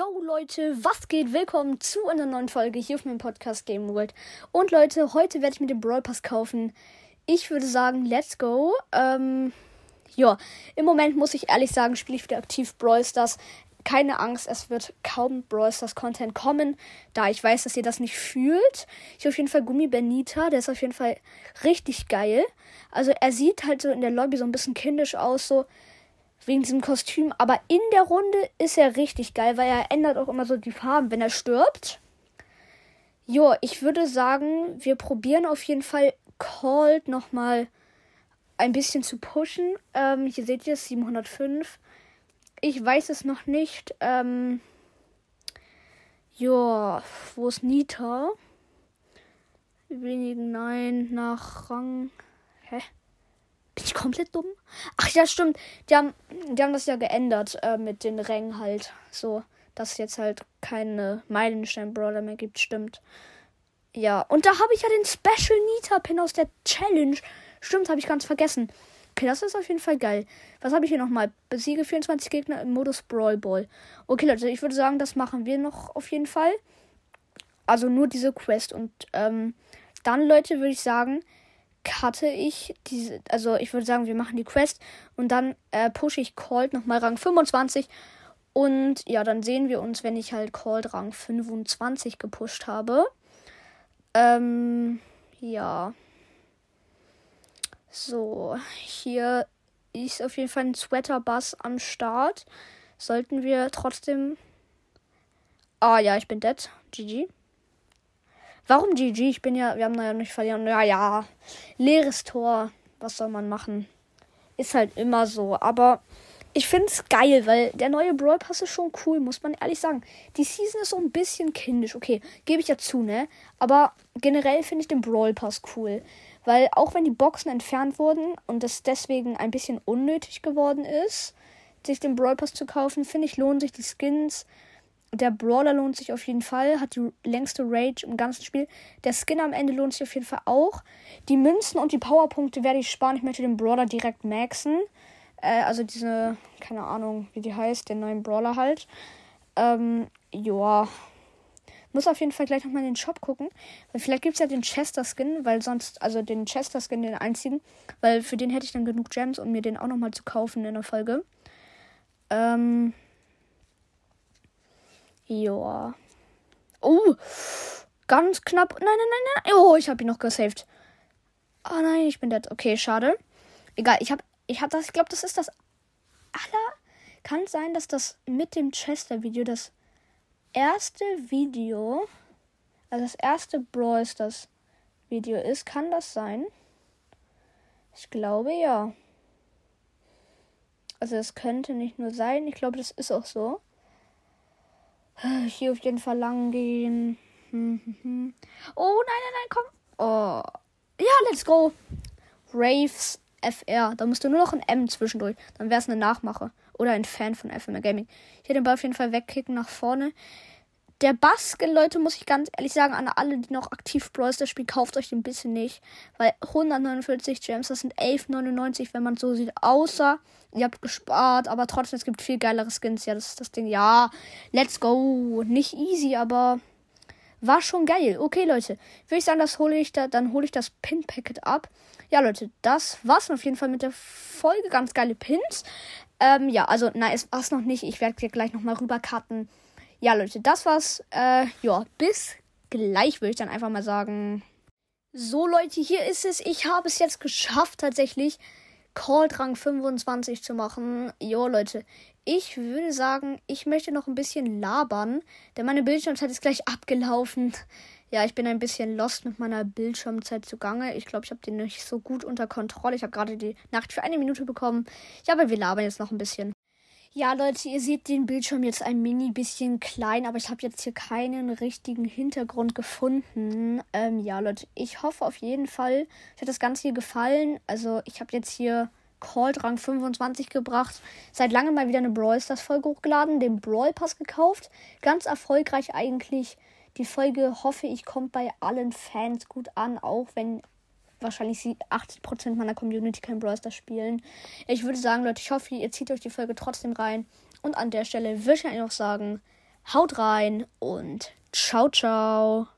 Yo Leute, was geht? Willkommen zu einer neuen Folge hier auf meinem Podcast Game World. Und Leute, heute werde ich mir den Brawl Pass kaufen. Ich würde sagen, let's go. Ähm, ja, im Moment muss ich ehrlich sagen, spiele ich wieder aktiv Brawl Stars. Keine Angst, es wird kaum Brawl Stars Content kommen, da ich weiß, dass ihr das nicht fühlt. Ich auf jeden Fall Gummi Benita, der ist auf jeden Fall richtig geil. Also er sieht halt so in der Lobby so ein bisschen kindisch aus, so wegen diesem Kostüm. Aber in der Runde ist er richtig geil, weil er ändert auch immer so die Farben, wenn er stirbt. Jo, ich würde sagen, wir probieren auf jeden Fall Cold nochmal ein bisschen zu pushen. Ähm, hier seht ihr es, 705. Ich weiß es noch nicht. Ähm, ja, wo ist Nita? Wenigen Nein nach Rang. Hä? Bin ich komplett dumm? Ach ja, stimmt. Die haben, die haben das ja geändert äh, mit den Rängen halt. So, dass jetzt halt keine Meilenstein-Brawler mehr gibt, stimmt. Ja, und da habe ich ja den Special Nita-Pin aus der Challenge. Stimmt, habe ich ganz vergessen. Okay, das ist auf jeden Fall geil. Was habe ich hier nochmal? Besiege 24 Gegner im Modus Brawl Ball. Okay, Leute, ich würde sagen, das machen wir noch auf jeden Fall. Also nur diese Quest. Und ähm, dann, Leute, würde ich sagen, cutte ich diese, also ich würde sagen, wir machen die Quest und dann äh, pushe ich Cold nochmal Rang 25. Und ja, dann sehen wir uns, wenn ich halt Cold Rang 25 gepusht habe. Ähm, ja. So, hier ist auf jeden Fall ein Sweater-Bass am Start. Sollten wir trotzdem. Ah ja, ich bin dead. GG. Warum GG? Ich bin ja, wir haben ja nicht verlieren. Ja, ja. Leeres Tor. Was soll man machen? Ist halt immer so. Aber ich finde es geil, weil der neue Brawl Pass ist schon cool, muss man ehrlich sagen. Die Season ist so ein bisschen kindisch. Okay, gebe ich ja zu, ne? Aber generell finde ich den Brawl Pass cool. Weil auch wenn die Boxen entfernt wurden und es deswegen ein bisschen unnötig geworden ist, sich den Brawl Pass zu kaufen, finde ich, lohnen sich die Skins der Brawler lohnt sich auf jeden Fall, hat die längste Rage im ganzen Spiel. Der Skin am Ende lohnt sich auf jeden Fall auch. Die Münzen und die Powerpunkte werde ich sparen. Ich möchte den Brawler direkt maxen. Äh, also diese, keine Ahnung, wie die heißt, den neuen Brawler halt. Ähm, ja. Muss auf jeden Fall gleich nochmal in den Shop gucken. Weil vielleicht gibt es ja den Chester Skin, weil sonst, also den Chester Skin, den einzigen. Weil für den hätte ich dann genug Gems, um mir den auch nochmal zu kaufen in der Folge. Ähm. Ja. Oh, ganz knapp. Nein, nein, nein, nein. Oh, ich habe ihn noch gesaved. Oh nein, ich bin dead. Okay, schade. Egal, ich habe ich hab das, ich glaube, das ist das aller. Kann sein, dass das mit dem Chester-Video das erste Video, also das erste Brawl Stars Video ist. Kann das sein? Ich glaube ja. Also es könnte nicht nur sein, ich glaube, das ist auch so. Hier auf jeden Fall lang gehen. Oh, nein, nein, nein, komm. Oh. Ja, let's go. Raves FR. Da musst du nur noch ein M zwischendurch. Dann wäre es eine Nachmache. Oder ein Fan von FMR Gaming. Hätte den Ball auf jeden Fall wegkicken nach vorne. Der Basken, Leute, muss ich ganz ehrlich sagen, an alle, die noch aktiv Brawl das Spiel, kauft euch den bisschen nicht. Weil 149 Gems, das sind 11,99, wenn man so sieht. Außer, ihr habt gespart, aber trotzdem, es gibt viel geilere Skins. Ja, das ist das Ding. Ja, let's go. Nicht easy, aber war schon geil. Okay, Leute. Würde ich sagen, das hole ich da, dann hole ich das Pin-Packet ab. Ja, Leute, das war's auf jeden Fall mit der Folge. Ganz geile Pins. Ähm, ja, also, nein, es war's noch nicht. Ich werde gleich nochmal rüberkarten ja, Leute, das war's. Äh, ja, bis gleich, würde ich dann einfach mal sagen. So, Leute, hier ist es. Ich habe es jetzt geschafft, tatsächlich Cold Rang 25 zu machen. Jo, Leute, ich würde sagen, ich möchte noch ein bisschen labern, denn meine Bildschirmzeit ist gleich abgelaufen. Ja, ich bin ein bisschen lost mit meiner Bildschirmzeit zugange. Ich glaube, ich habe den nicht so gut unter Kontrolle. Ich habe gerade die Nacht für eine Minute bekommen. Ja, aber wir labern jetzt noch ein bisschen. Ja, Leute, ihr seht den Bildschirm jetzt ein mini bisschen klein, aber ich habe jetzt hier keinen richtigen Hintergrund gefunden. Ähm, ja, Leute, ich hoffe auf jeden Fall, euch hat das Ganze hier gefallen. Also, ich habe jetzt hier Cold Rang 25 gebracht. Seit langem mal wieder eine Brawl Stars Folge hochgeladen, den Brawl Pass gekauft. Ganz erfolgreich eigentlich. Die Folge hoffe ich kommt bei allen Fans gut an, auch wenn wahrscheinlich 80% meiner Community kein Brawl Stars spielen. Ich würde sagen, Leute, ich hoffe, ihr zieht euch die Folge trotzdem rein. Und an der Stelle würde ich einfach sagen, Haut rein und ciao, ciao.